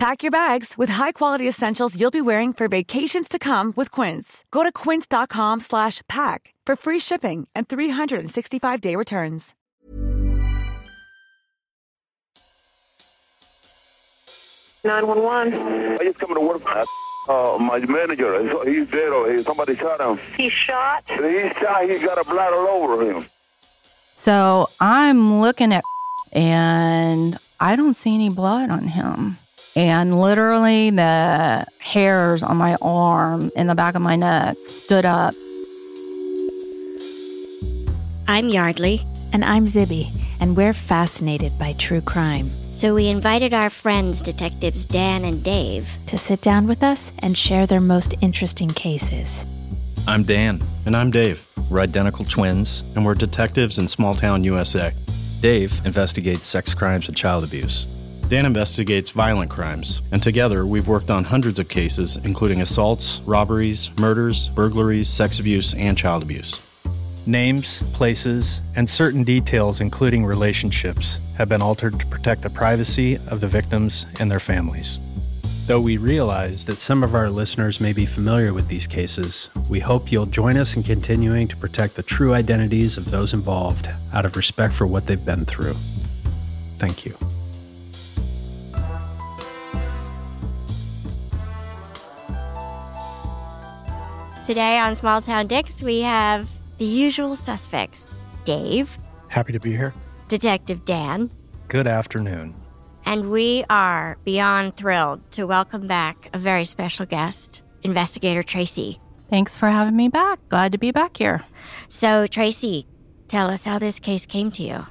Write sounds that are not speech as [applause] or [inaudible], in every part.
Pack your bags with high-quality essentials you'll be wearing for vacations to come with Quince. Go to quince.com slash pack for free shipping and 365-day returns. Nine one one. I just coming to work. Uh, my manager, he's dead or somebody shot him. He shot. He shot. He got a blood all over him. So I'm looking at and I don't see any blood on him. And literally, the hairs on my arm and the back of my neck stood up. I'm Yardley. And I'm Zibby, and we're fascinated by true crime. So we invited our friends, detectives Dan and Dave, to sit down with us and share their most interesting cases. I'm Dan. And I'm Dave. We're identical twins, and we're detectives in small town USA. Dave investigates sex crimes and child abuse. Dan investigates violent crimes, and together we've worked on hundreds of cases, including assaults, robberies, murders, burglaries, sex abuse, and child abuse. Names, places, and certain details, including relationships, have been altered to protect the privacy of the victims and their families. Though we realize that some of our listeners may be familiar with these cases, we hope you'll join us in continuing to protect the true identities of those involved out of respect for what they've been through. Thank you. Today on Small Town Dicks, we have the usual suspects Dave, Happy to be here. Detective Dan, Good afternoon. and we are beyond thrilled to welcome back a very special guest, Investigator Tracy. Thanks for having me back. Glad to be back here. So, Tracy, tell us how this case came to you.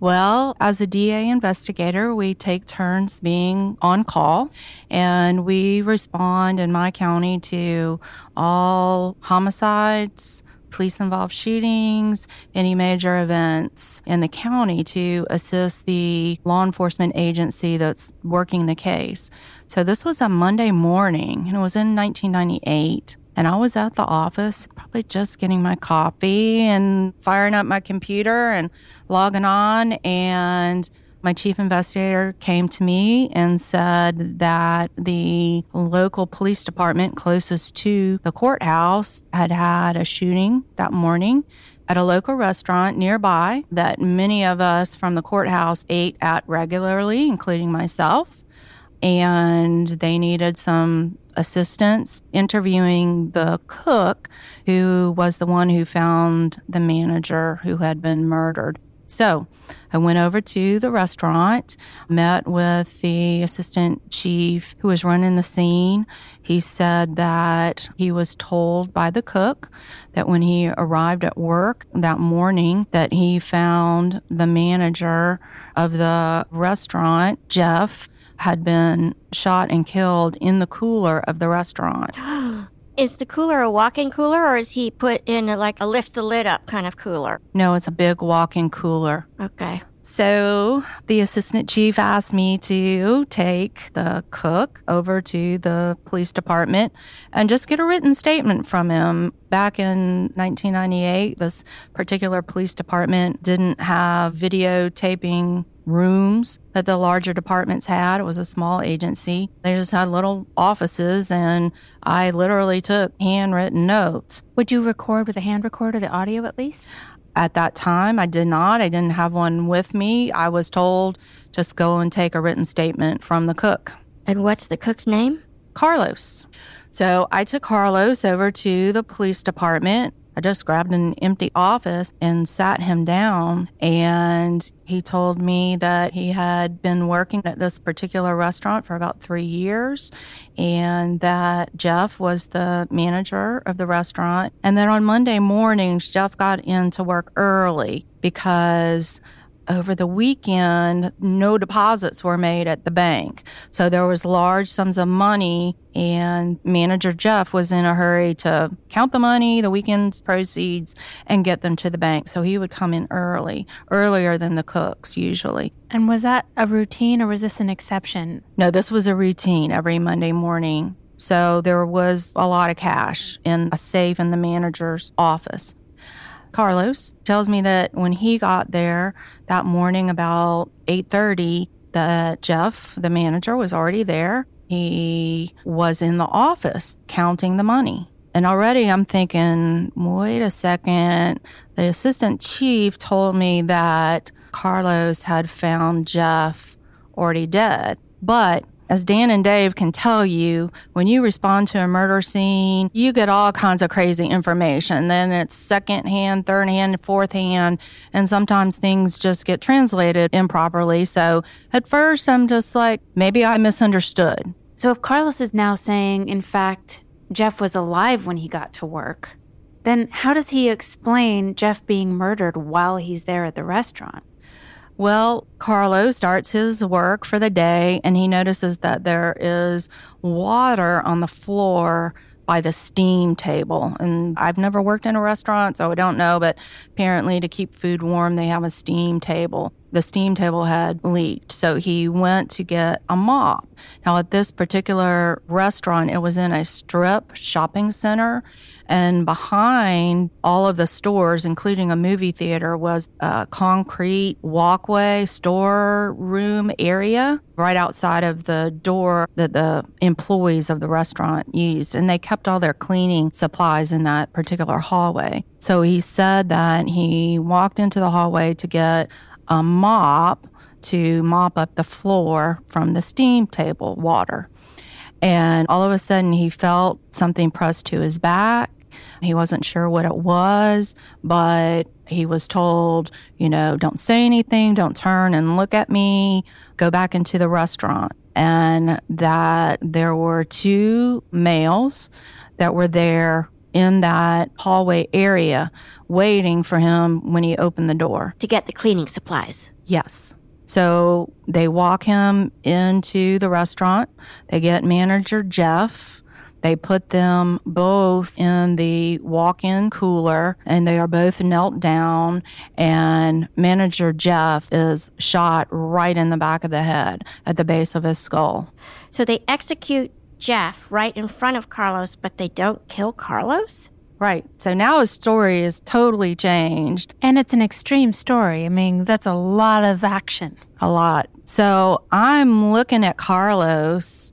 Well, as a DA investigator, we take turns being on call and we respond in my county to all homicides, police involved shootings, any major events in the county to assist the law enforcement agency that's working the case. So this was a Monday morning and it was in 1998. And I was at the office, probably just getting my coffee and firing up my computer and logging on. And my chief investigator came to me and said that the local police department closest to the courthouse had had a shooting that morning at a local restaurant nearby that many of us from the courthouse ate at regularly, including myself. And they needed some assistance interviewing the cook, who was the one who found the manager who had been murdered. So I went over to the restaurant, met with the assistant chief who was running the scene. He said that he was told by the cook that when he arrived at work that morning that he found the manager of the restaurant, Jeff, had been shot and killed in the cooler of the restaurant. [gasps] Is the cooler a walk in cooler or is he put in a, like a lift the lid up kind of cooler? No, it's a big walk in cooler. Okay. So the assistant chief asked me to take the cook over to the police department and just get a written statement from him. Back in 1998, this particular police department didn't have videotaping rooms that the larger departments had. It was a small agency. They just had little offices, and I literally took handwritten notes. Would you record with a hand recorder, the audio at least? At that time, I did not. I didn't have one with me. I was told just go and take a written statement from the cook. And what's the cook's name? Carlos. So I took Carlos over to the police department. I just grabbed an empty office and sat him down. And he told me that he had been working at this particular restaurant for about three years and that Jeff was the manager of the restaurant. And then on Monday mornings, Jeff got into work early because over the weekend, no deposits were made at the bank. So there was large sums of money and manager Jeff was in a hurry to count the money, the weekend's proceeds, and get them to the bank. So he would come in early, earlier than the cooks usually. And was that a routine or was this an exception? No, this was a routine every Monday morning. So there was a lot of cash in a safe in the manager's office. Carlos tells me that when he got there that morning about 8:30 that Jeff, the manager was already there. He was in the office counting the money. And already I'm thinking, wait a second. The assistant chief told me that Carlos had found Jeff already dead. But as Dan and Dave can tell you, when you respond to a murder scene, you get all kinds of crazy information. Then it's second hand, third hand, fourth hand, and sometimes things just get translated improperly. So at first, I'm just like, maybe I misunderstood. So if Carlos is now saying, in fact, Jeff was alive when he got to work, then how does he explain Jeff being murdered while he's there at the restaurant? Well, Carlo starts his work for the day and he notices that there is water on the floor by the steam table. And I've never worked in a restaurant, so I don't know, but apparently to keep food warm, they have a steam table. The steam table had leaked, so he went to get a mop. Now, at this particular restaurant, it was in a strip shopping center. And behind all of the stores, including a movie theater, was a concrete walkway, storeroom area right outside of the door that the employees of the restaurant used. And they kept all their cleaning supplies in that particular hallway. So he said that he walked into the hallway to get a mop to mop up the floor from the steam table water. And all of a sudden, he felt something pressed to his back he wasn't sure what it was, but he was told, you know, don't say anything, don't turn and look at me, go back into the restaurant. And that there were two males that were there in that hallway area waiting for him when he opened the door to get the cleaning supplies. Yes. So they walk him into the restaurant. They get manager Jeff they put them both in the walk in cooler and they are both knelt down. And manager Jeff is shot right in the back of the head at the base of his skull. So they execute Jeff right in front of Carlos, but they don't kill Carlos? Right. So now his story is totally changed. And it's an extreme story. I mean, that's a lot of action. A lot. So I'm looking at Carlos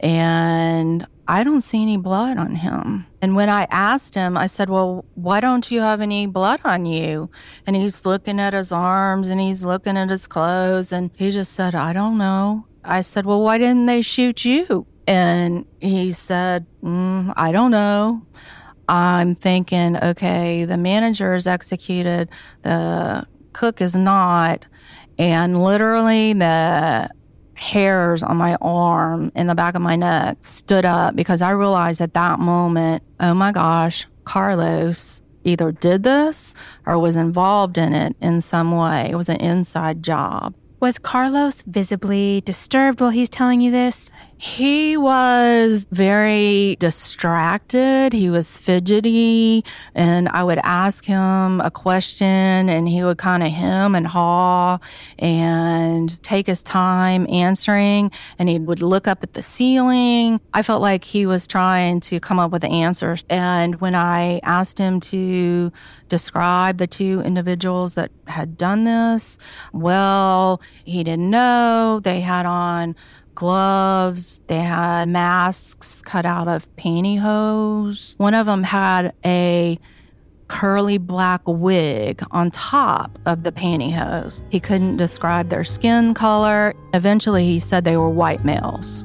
and I don't see any blood on him. And when I asked him, I said, Well, why don't you have any blood on you? And he's looking at his arms and he's looking at his clothes. And he just said, I don't know. I said, Well, why didn't they shoot you? And he said, mm, I don't know. I'm thinking, okay, the manager is executed, the cook is not. And literally, the hairs on my arm in the back of my neck stood up because I realized at that moment, oh my gosh, Carlos either did this or was involved in it in some way. It was an inside job. Was Carlos visibly disturbed while he's telling you this? He was very distracted. He was fidgety. And I would ask him a question and he would kind of hem and haw and take his time answering. And he would look up at the ceiling. I felt like he was trying to come up with answers. And when I asked him to describe the two individuals that had done this, well, he didn't know. They had on gloves. They had masks cut out of pantyhose. One of them had a curly black wig on top of the pantyhose. He couldn't describe their skin color. Eventually, he said they were white males.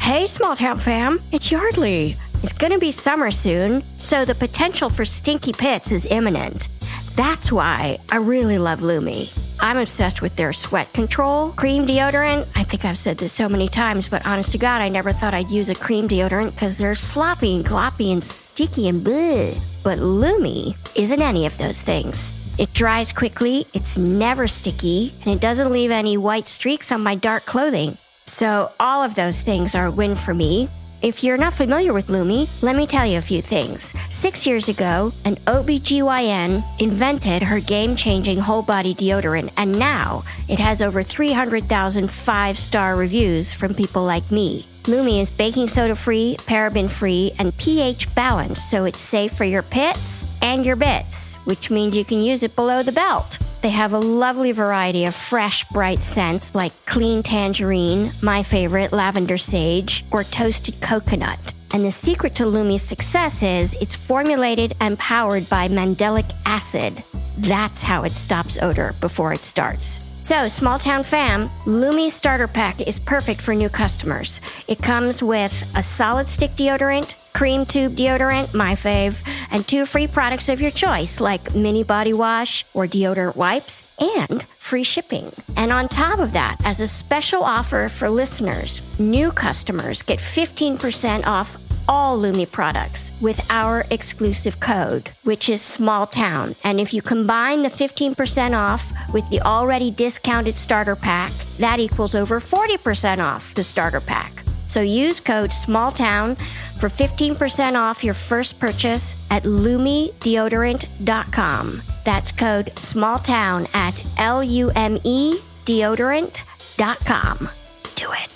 Hey, small town fam, it's Yardley. It's gonna be summer soon, so the potential for stinky pits is imminent. That's why I really love Lume. I'm obsessed with their sweat control cream deodorant. I think I've said this so many times, but honest to God, I never thought I'd use a cream deodorant because they're sloppy and gloppy and sticky and bleh. But Lume isn't any of those things. It dries quickly, it's never sticky, and it doesn't leave any white streaks on my dark clothing. So, all of those things are a win for me. If you're not familiar with Lume, let me tell you a few things. Six years ago, an OBGYN invented her game changing whole body deodorant, and now it has over 300,000 five star reviews from people like me. Lume is baking soda free, paraben free, and pH balanced, so it's safe for your pits and your bits, which means you can use it below the belt. They have a lovely variety of fresh, bright scents like clean tangerine, my favorite, lavender sage, or toasted coconut. And the secret to Lume's success is it's formulated and powered by mandelic acid. That's how it stops odor before it starts. So, small town fam, Lume starter pack is perfect for new customers. It comes with a solid stick deodorant, cream tube deodorant, my fave, and two free products of your choice like mini body wash or deodorant wipes and free shipping. And on top of that, as a special offer for listeners, new customers get 15% off all Lume products with our exclusive code, which is small town. And if you combine the 15% off with the already discounted starter pack, that equals over 40% off the starter pack. So use code SMALLTOWN for 15% off your first purchase at lumedeodorant.com. That's code SMALLTOWN at L U M E deodorant.com. Do it.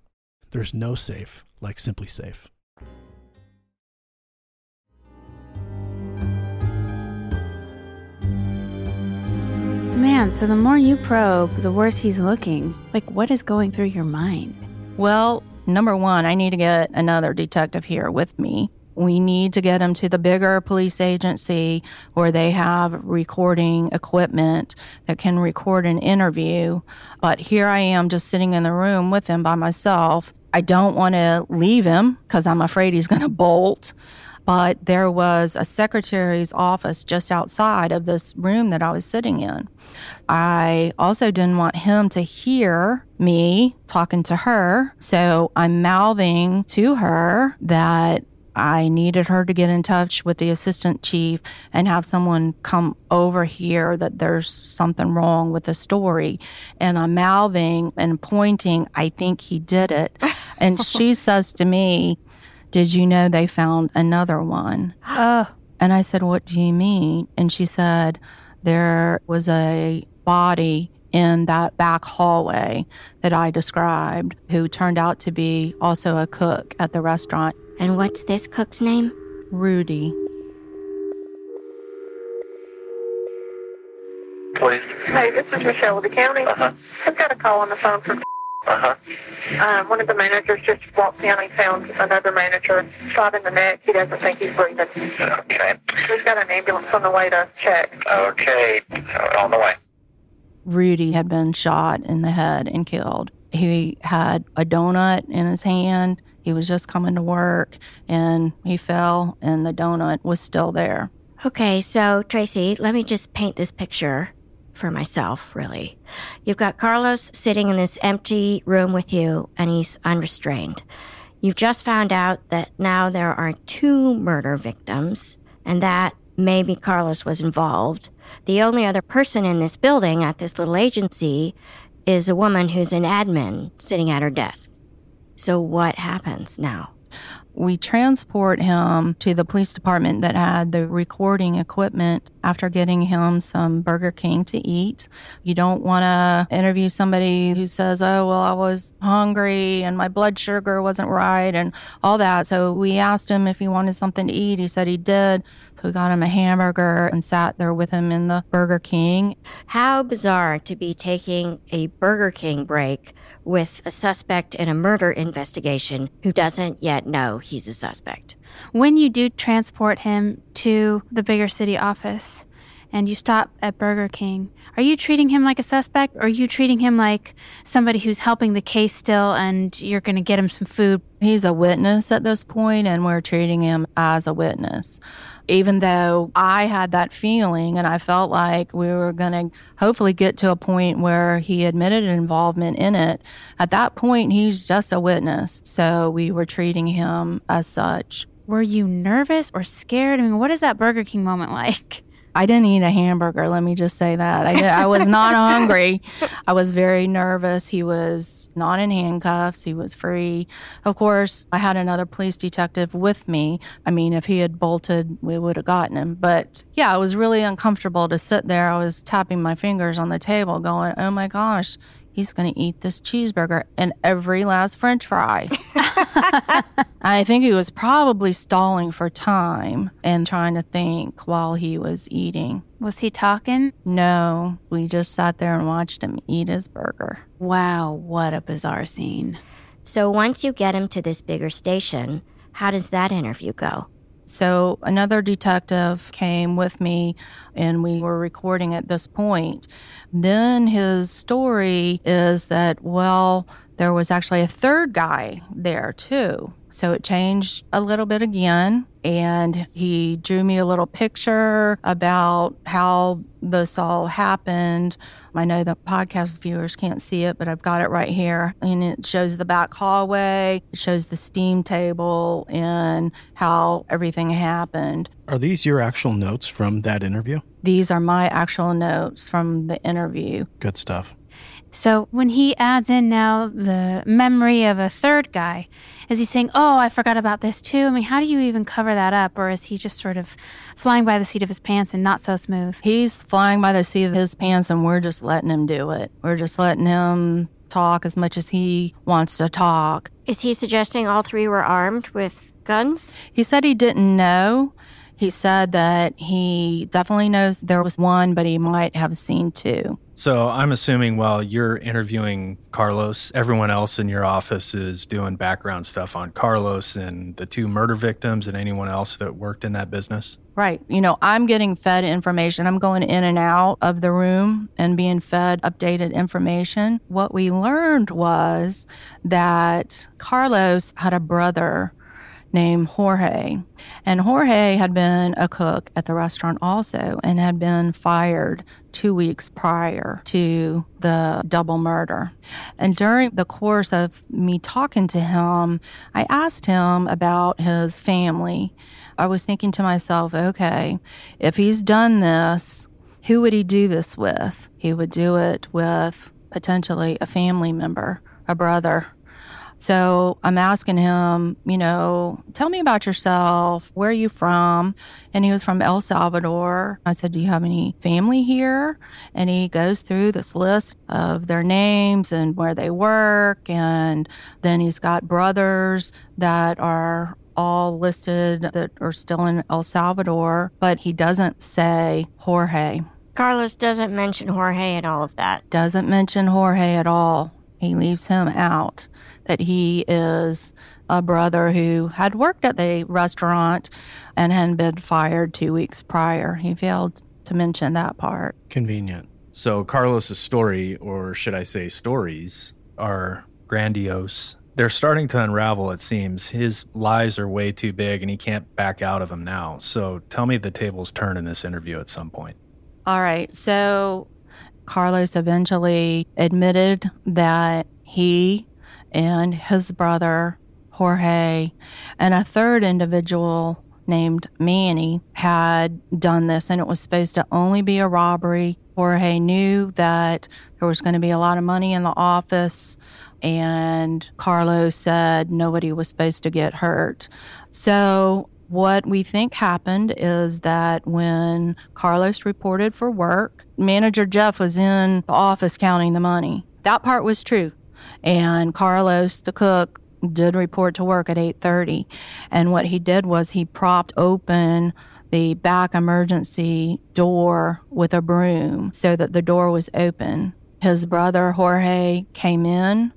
There's no safe like SimpliSafe. Man, so the more you probe, the worse he's looking. Like, what is going through your mind? Well, number one, I need to get another detective here with me. We need to get him to the bigger police agency where they have recording equipment that can record an interview. But here I am just sitting in the room with him by myself. I don't want to leave him because I'm afraid he's going to bolt but there was a secretary's office just outside of this room that I was sitting in. I also didn't want him to hear me talking to her, so I'm mouthing to her that I needed her to get in touch with the assistant chief and have someone come over here that there's something wrong with the story. And I'm mouthing and pointing, I think he did it. [laughs] And she says to me, did you know they found another one? Oh. And I said, What do you mean? And she said, There was a body in that back hallway that I described who turned out to be also a cook at the restaurant. And what's this cook's name? Rudy. Please. Hey, this is Michelle with the county. Uh-huh. I've got a call on the phone from Uh-huh. um, one of the managers just walked in. He found another manager shot in the neck. He doesn't think he's breathing. Okay. We've got an ambulance on the way to check. Okay. On the way. Rudy had been shot in the head and killed. He had a donut in his hand. He was just coming to work and he fell, and the donut was still there. Okay, so Tracy, let me just paint this picture for myself, really. You've got Carlos sitting in this empty room with you, and he's unrestrained. You've just found out that now there are two murder victims, and that maybe Carlos was involved. The only other person in this building at this little agency is a woman who's an admin sitting at her desk. So, what happens now? We transport him to the police department that had the recording equipment after getting him some Burger King to eat. You don't want to interview somebody who says, Oh, well, I was hungry and my blood sugar wasn't right and all that. So we asked him if he wanted something to eat. He said he did. So we got him a hamburger and sat there with him in the Burger King. How bizarre to be taking a Burger King break with a suspect in a murder investigation who doesn't yet know he's a suspect. When you do transport him to the bigger city office and you stop at Burger King, are you treating him like a suspect or are you treating him like somebody who's helping the case still and you're going to get him some food? He's a witness at this point, and we're treating him as a witness. Even though I had that feeling and I felt like we were going to hopefully get to a point where he admitted involvement in it, at that point, he's just a witness. So we were treating him as such. Were you nervous or scared? I mean, what is that Burger King moment [laughs] like? I didn't eat a hamburger. Let me just say that. I, I was not [laughs] hungry. I was very nervous. He was not in handcuffs. He was free. Of course, I had another police detective with me. I mean, if he had bolted, we would have gotten him. But yeah, it was really uncomfortable to sit there. I was tapping my fingers on the table, going, oh my gosh, he's going to eat this cheeseburger and every last french fry. [laughs] I think he was probably stalling for time and trying to think while he was eating. Was he talking? No, we just sat there and watched him eat his burger. Wow, what a bizarre scene. So once you get him to this bigger station, how does that interview go? So another detective came with me and we were recording at this point. Then his story is that, well, there was actually a third guy there too. So it changed a little bit again. And he drew me a little picture about how this all happened. I know the podcast viewers can't see it, but I've got it right here. And it shows the back hallway, it shows the steam table, and how everything happened. Are these your actual notes from that interview? These are my actual notes from the interview. Good stuff. So when he adds in now the memory of a third guy, is he saying, "Oh, I forgot about this too"? I mean, how do you even cover that up, or is he just sort of flying by the seat of his pants and not so smooth? He's flying by the seat of his pants, and we're just letting him do it. We're just letting him talk as much as he wants to talk. Is he suggesting all three were armed with guns? He said he didn't know. He said that he definitely knows there was one, but he might have seen two. So I'm assuming while you're interviewing Carlos, everyone else in your office is doing background stuff on Carlos and the two murder victims and anyone else that worked in that business? Right. You know, I'm getting fed information. I'm going in and out of the room and being fed updated information. What we learned was that Carlos had a brother named Jorge. And Jorge had been a cook at the restaurant also and had been fired two weeks prior to the double murder. And during the course of me talking to him, I asked him about his family. I was thinking to myself, okay, if he's done this, who would he do this with? He would do it with potentially a family member, a brother, so I'm asking him, you know, tell me about yourself. Where are you from? And he was from El Salvador. I said, Do you have any family here? And he goes through this list of their names and where they work. And then he's got brothers that are all listed that are still in El Salvador, but he doesn't say Jorge. Carlos doesn't mention Jorge in all of that. Doesn't mention Jorge at all. He leaves him out that he is a brother who had worked at the restaurant and had been fired two weeks prior. He failed to mention that part. Convenient. So Carlos's story, or should I say stories, are grandiose. They're starting to unravel, it seems. His lies are way too big and he can't back out of them now. So tell me the tables turn in this interview at some point. All right. So Carlos eventually admitted that he and his brother, Jorge, and a third individual named Manny had done this, and it was supposed to only be a robbery. Jorge knew that there was going to be a lot of money in the office, and Carlos said nobody was supposed to get hurt. So, what we think happened is that when Carlos reported for work, manager Jeff was in the office counting the money. That part was true. And Carlos, the cook, did report to work at 8:30, and what he did was he propped open the back emergency door with a broom so that the door was open. His brother Jorge came in.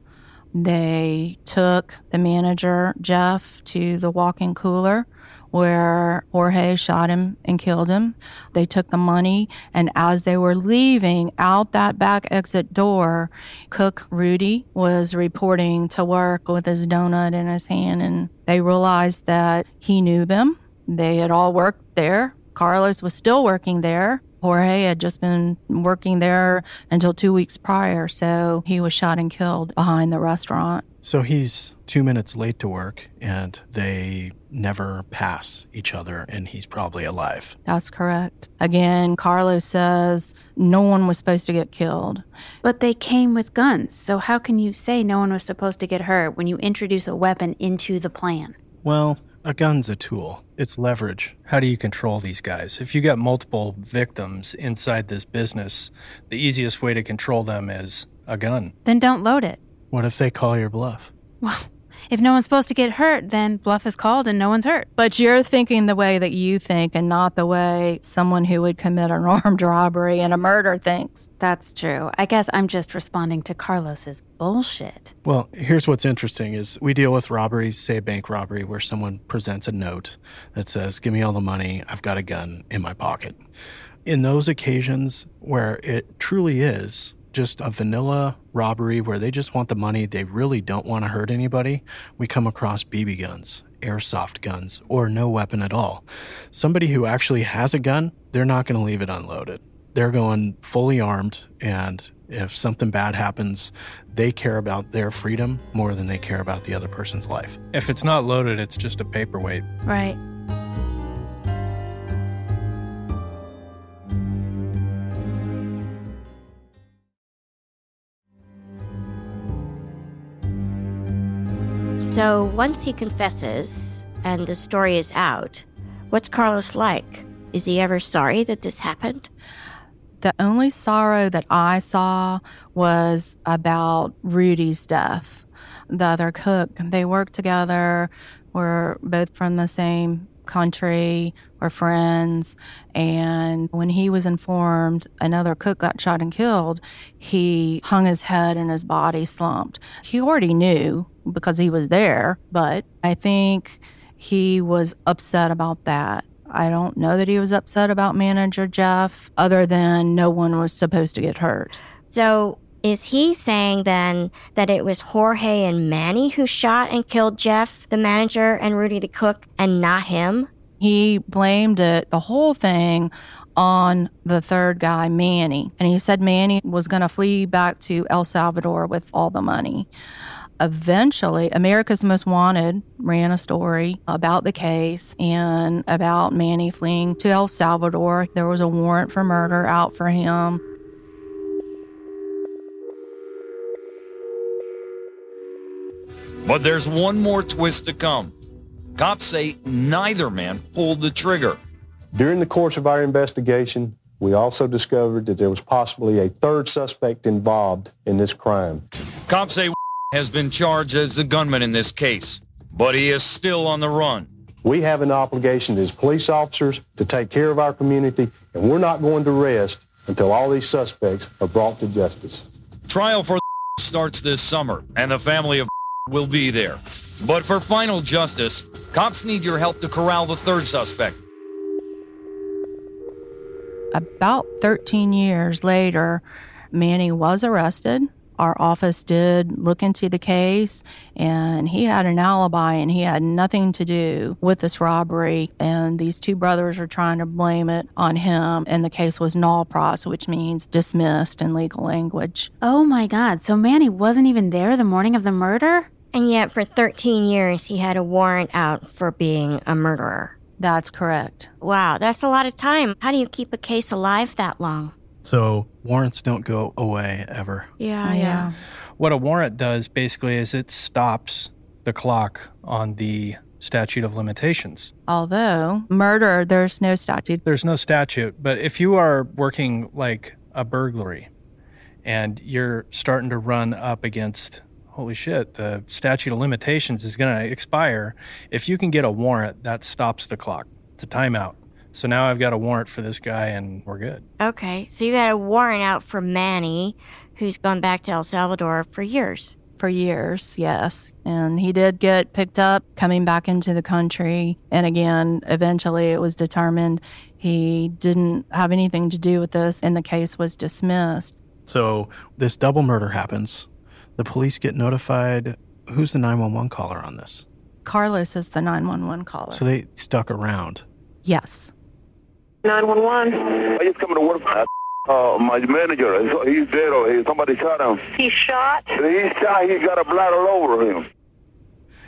They took the manager Jeff to the walk-in cooler where Jorge shot him and killed him. They took the money, and as they were leaving out that back exit door, Cook Rudy was reporting to work with his donut in his hand, and they realized that he knew them. They had all worked there. Carlos was still working there. Jorge had just been working there until two weeks prior, so he was shot and killed behind the restaurant. So he's two minutes late to work and they never pass each other and he's probably alive. That's correct. Again, Carlos says no one was supposed to get killed. But they came with guns, so how can you say no one was supposed to get hurt when you introduce a weapon into the plan? Well, a gun's a tool. It's leverage. How do you control these guys? If you got multiple victims inside this business, the easiest way to control them is a gun. Then don't load it. What if they call your bluff? Well, if no one's supposed to get hurt, then bluff is called and no one's hurt. But you're thinking the way that you think and not the way someone who would commit an [laughs] armed robbery and a murder thinks. That's true. I guess I'm just responding to Carlos's bullshit. Well, here's what's interesting is we deal with robberies, say a bank robbery where someone presents a note that says, "Give me all the money. I've got a gun in my pocket." In those occasions where it truly is just a vanilla robbery where they just want the money, they really don't want to hurt anybody, we come across BB guns, airsoft guns, or no weapon at all. Somebody who actually has a gun, they're not going to leave it unloaded. They're going fully armed, and if something bad happens, they care about their freedom more than they care about the other person's life. If it's not loaded, it's just a paperweight. Right. So once he confesses and the story is out, what's Carlos like? Is he ever sorry that this happened? The only sorrow that I saw was about Rudy's death. The other cook, they worked together, were both from the same country, were friends. And when he was informed another cook got shot and killed, he hung his head and his body slumped. He already knew because he was there, but I think he was upset about that. I don't know that he was upset about manager Jeff, other than no one was supposed to get hurt. So is he saying then that it was Jorge and Manny who shot and killed Jeff, the manager, and Rudy the cook, and not him? He blamed it, the whole thing, on the third guy, Manny. And he said Manny was going to flee back to El Salvador with all the money. Eventually, America's Most Wanted ran a story about the case and about Manny fleeing to El Salvador. There was a warrant for murder out for him. But there's one more twist to come. Cops say neither man pulled the trigger. During the course of our investigation, we also discovered that there was possibly a third suspect involved in this crime. Cops say has been charged as the gunman in this case, but he is still on the run. We have an obligation as police officers to take care of our community, and we're not going to rest until all these suspects are brought to justice. Trial for [laughs] starts this summer, and the family of [laughs] will be there. But for final justice, cops need your help to corral the third suspect. About 13 years later, Manny was arrested. Our office did look into the case, and he had an alibi and he had nothing to do with this robbery. And these two brothers are trying to blame it on him, and the case was nolle pros, which means dismissed in legal language. Oh my God. So Manny wasn't even there the morning of the murder? And yet, for 13 years, he had a warrant out for being a murderer. That's correct. Wow, that's a lot of time. How do you keep a case alive that long? So warrants don't go away ever. Yeah, yeah. What a warrant does basically is it stops the clock on the statute of limitations. Although murder, there's no statute. There's no statute, but if you are working like a burglary and you're starting to run up against holy shit, the statute of limitations is going to expire. If you can get a warrant, that stops the clock. It's a timeout. So now I've got a warrant for this guy and we're good. Okay, so you got a warrant out for Manny, who's gone back to El Salvador for years. For years, yes. And he did get picked up coming back into the country. And again, eventually it was determined he didn't have anything to do with this and the case was dismissed. So this double murder happens. The police get notified. Who's the 911 caller on this? Carlos is the 911 caller. So they stuck around. Yes. 911. I just coming to work. Uh, my manager, he's dead or he, somebody shot him. He shot? He shot, he got a blood all over him.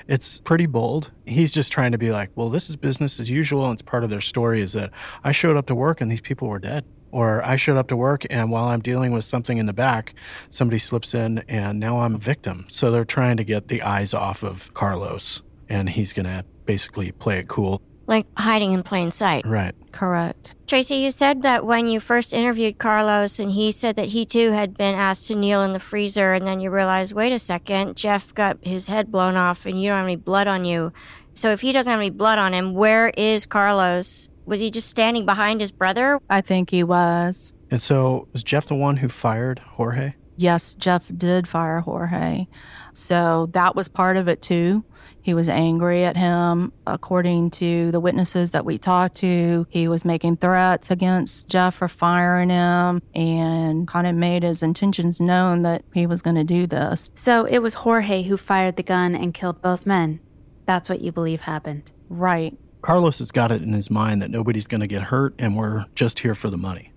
It's pretty bold. He's just trying to be like, well, this is business as usual. And it's part of their story is that I showed up to work and these people were dead. Or I showed up to work and while I'm dealing with something in the back, somebody slips in and now I'm a victim. So they're trying to get the eyes off of Carlos and he's going to basically play it cool. Like hiding in plain sight. Right. Correct. Tracy, you said that when you first interviewed Carlos and he said that he too had been asked to kneel in the freezer and then you realized, wait a second, Jeff got his head blown off and you don't have any blood on you. So if he doesn't have any blood on him, where is Carlos? Was he just standing behind his brother? I think he was. And so was Jeff the one who fired Jorge? yes, Jeff did fire Jorge. So that was part of it too. He was angry at him. According to the witnesses that we talked to, he was making threats against Jeff for firing him and kind of made his intentions known that he was going to do this. So it was Jorge who fired the gun and killed both men. That's what you believe happened. Right. Carlos has got it in his mind that nobody's going to get hurt and we're just here for the money.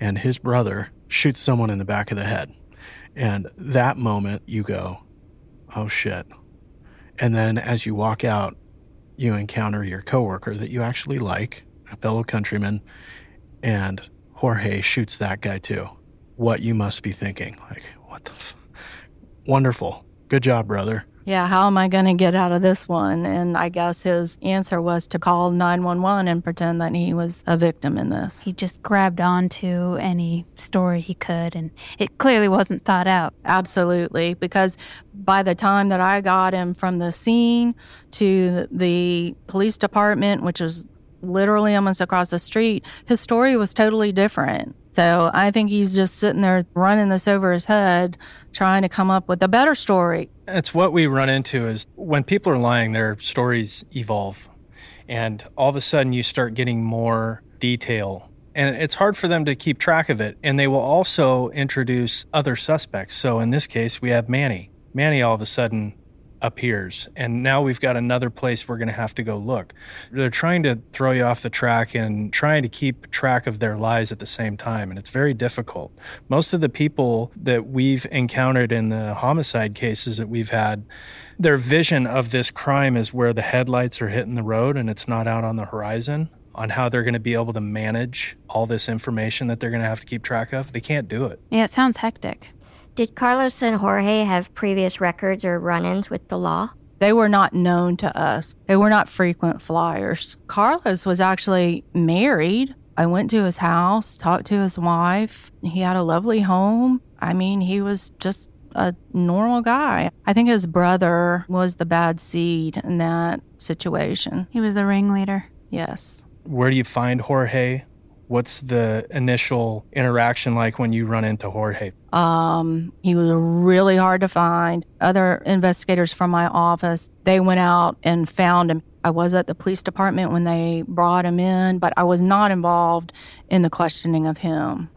And his brother shoots someone in the back of the head. And that moment, you go, oh shit. And then as you walk out, you encounter your coworker that you actually like, a fellow countryman, and Jorge shoots that guy too. What you must be thinking, like, what the f- Wonderful. Good job, brother. Yeah, how am I going to get out of this one? And I guess his answer was to call 911 and pretend that he was a victim in this. He just grabbed onto any story he could, and it clearly wasn't thought out. Absolutely, because by the time that I got him from the scene to the police department, which was literally almost across the street, his story was totally different. So I think he's just sitting there running this over his head, trying to come up with a better story. It's what we run into is when people are lying, their stories evolve. And all of a sudden you start getting more detail. And it's hard for them to keep track of it. And they will also introduce other suspects. So in this case, we have Manny. Manny all of a sudden appears. And now we've got another place we're going to have to go look. They're trying to throw you off the track and trying to keep track of their lies at the same time. And it's very difficult. Most of the people that we've encountered in the homicide cases that we've had, their vision of this crime is where the headlights are hitting the road and it's not out on the horizon. On how they're going to be able to manage all this information that they're going to have to keep track of. They can't do it. Yeah, it sounds hectic. Did Carlos and Jorge have previous records or run ins with the law? They were not known to us. They were not frequent flyers. Carlos was actually married. I went to his house, talked to his wife. He had a lovely home. I mean, he was just a normal guy. I think his brother was the bad seed in that situation. He was the ringleader. Yes. Where do you find Jorge? What's the initial interaction like when you run into Jorge? Um, he was really hard to find. Other investigators from my office, they went out and found him. I was at the police department when they brought him in, but I was not involved in the questioning of him.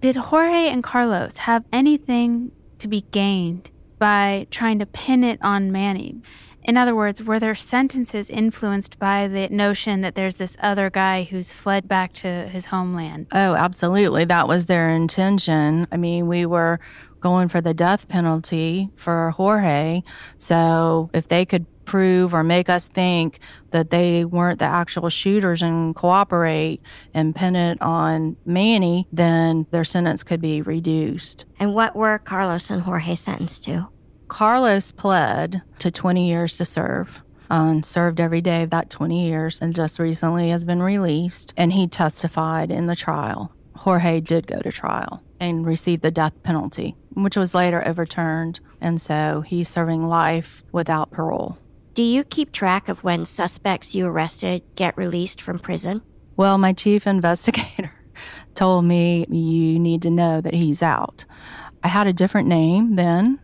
Did Jorge and Carlos have anything to be gained by trying to pin it on Manny? In other words, were their sentences influenced by the notion that there's this other guy who's fled back to his homeland? Oh, absolutely. That was their intention. I mean, we were going for the death penalty for Jorge. So if they could prove or make us think that they weren't the actual shooters and cooperate and pin it on Manny, then their sentence could be reduced. And what were Carlos and Jorge sentenced to? Carlos pled to 20 years to serve. Um, served every day of that 20 years and just recently has been released and he testified in the trial. Jorge did go to trial and received the death penalty, which was later overturned. And so he's serving life without parole. Do you keep track of when suspects you arrested get released from prison? Well, my chief [laughs] investigator told me you need to know that he's out. I had a different name then.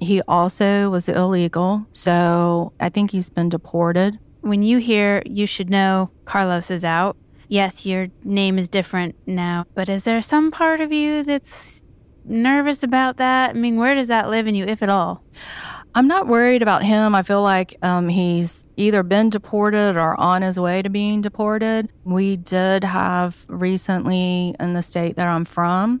He also was illegal, so I think he's been deported. When you hear you should know Carlos is out, yes, your name is different now, but is there some part of you that's nervous about that? I mean, where does that live in you, if at all? I'm not worried about him. I feel like um, he's either been deported or on his way to being deported. We did have recently in the state that I'm from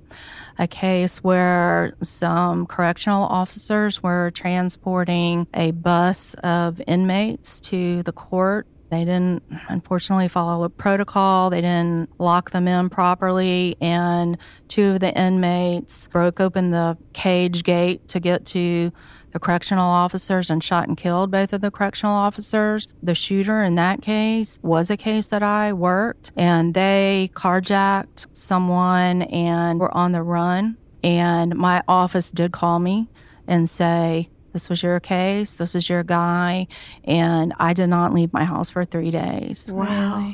a case where some correctional officers were transporting a bus of inmates to the court they didn't, unfortunately, follow a protocol. They didn't lock them in properly. And two of the inmates broke open the cage gate to get to the correctional officers and shot and killed both of the correctional officers. The shooter in that case was a case that I worked, and they carjacked someone and were on the run. And my office did call me and say, this was your case. This is your guy. And I did not leave my house for three days. Wow.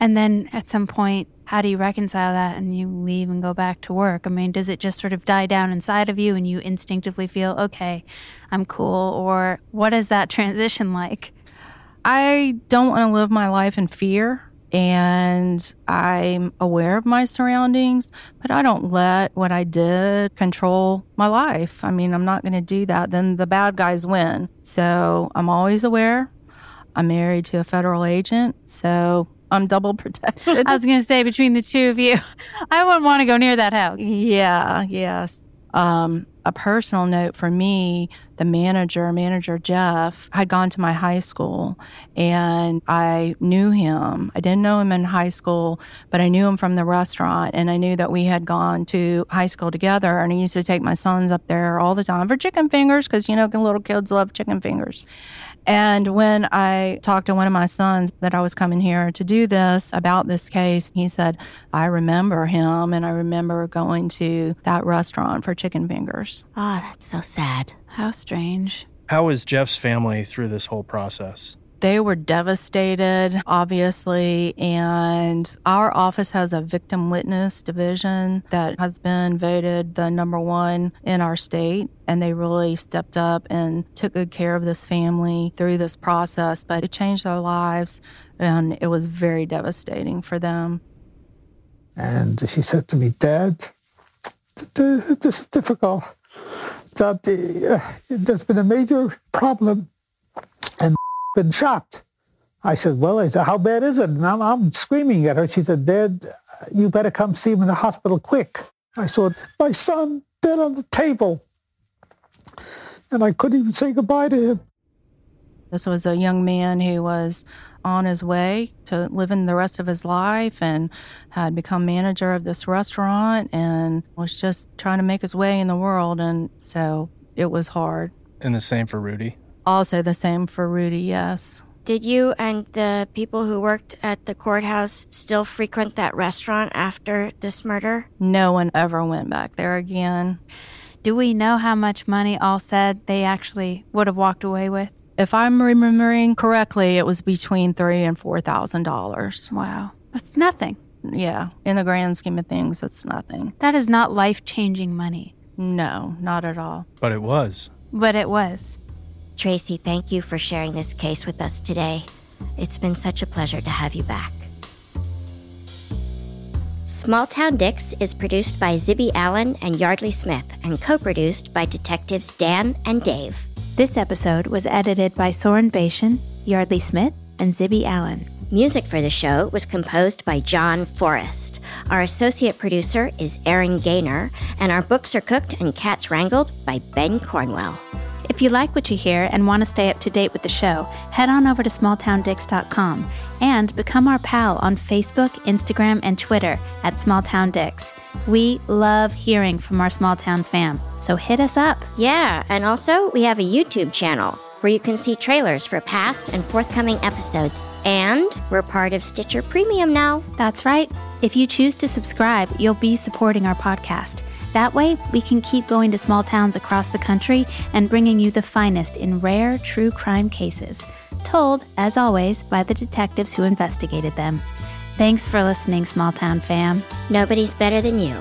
And then at some point, how do you reconcile that and you leave and go back to work? I mean, does it just sort of die down inside of you and you instinctively feel, okay, I'm cool? Or what is that [laughs] transition like? I don't want to live my life in fear and I'm aware of my surroundings, but I don't let what I did control my life. I mean, I'm not going to do that. Then the bad guys win. So I'm always aware. I'm married to a federal agent, so I'm double protected. [laughs] I was going to say, between the two of you, [laughs] I wouldn't want to go near that house. Yeah, yes. Um, a personal note for me, the manager, manager Jeff, had gone to my high school and I knew him. I didn't know him in high school, but I knew him from the restaurant and I knew that we had gone to high school together and I used to take my sons up there all the time for chicken fingers because, you know, little kids love chicken fingers. And when I talked to one of my sons that I was coming here to do this about this case, he said, I remember him and I remember going to that restaurant for chicken fingers. Oh, that's so sad. How strange. How was Jeff's family through this whole process? They were devastated, obviously, and our office has a victim witness division that has been voted the number one in our state. And they really stepped up and took good care of this family through this process, but it changed their lives and it was very devastating for them. And she said to me, Dad, this is difficult. That uh, there's been a major problem and been shot. I said, well, I said, how bad is it? And I'm, I'm screaming at her. She said, Dad, you better come see him in the hospital quick. I saw my son dead on the table. And I couldn't even say goodbye to him. This was a young man who was on his way to living the rest of his life and had become manager of this restaurant and was just trying to make his way in the world. And so it was hard. And the same for Rudy? Also, the same for Rudy, yes. Did you and the people who worked at the courthouse still frequent that restaurant after this murder? No one ever went back there again. Do we know how much money all said they actually would have walked away with? If I'm remembering correctly, it was between three and four thousand dollars. Wow, that's nothing. Yeah, in the grand scheme of things, it's nothing. That is not life changing money. No, not at all. But it was. But it was. Tracy, thank you for sharing this case with us today. It's been such a pleasure to have you back. Small Town Dicks is produced by Zibby Allen and Yardley Smith and co produced by detectives Dan and Dave. This episode was edited by Soren Bashan, Yardley Smith, and Zibby Allen. Music for the show was composed by John Forrest. Our associate producer is Aaron Gaynor, and our books are cooked and cats wrangled by Ben Cornwell. If you like what you hear and want to stay up to date with the show, head on over to smalltowndicks.com and become our pal on Facebook, Instagram, and Twitter at smalltowndicks. We love hearing from our small town fam, so hit us up. Yeah, and also we have a YouTube channel where you can see trailers for past and forthcoming episodes. And we're part of Stitcher Premium now. That's right. If you choose to subscribe, you'll be supporting our podcast. That way, we can keep going to small towns across the country and bringing you the finest in rare true crime cases, told, as always, by the detectives who investigated them. Thanks for listening, small town fam. Nobody's better than you.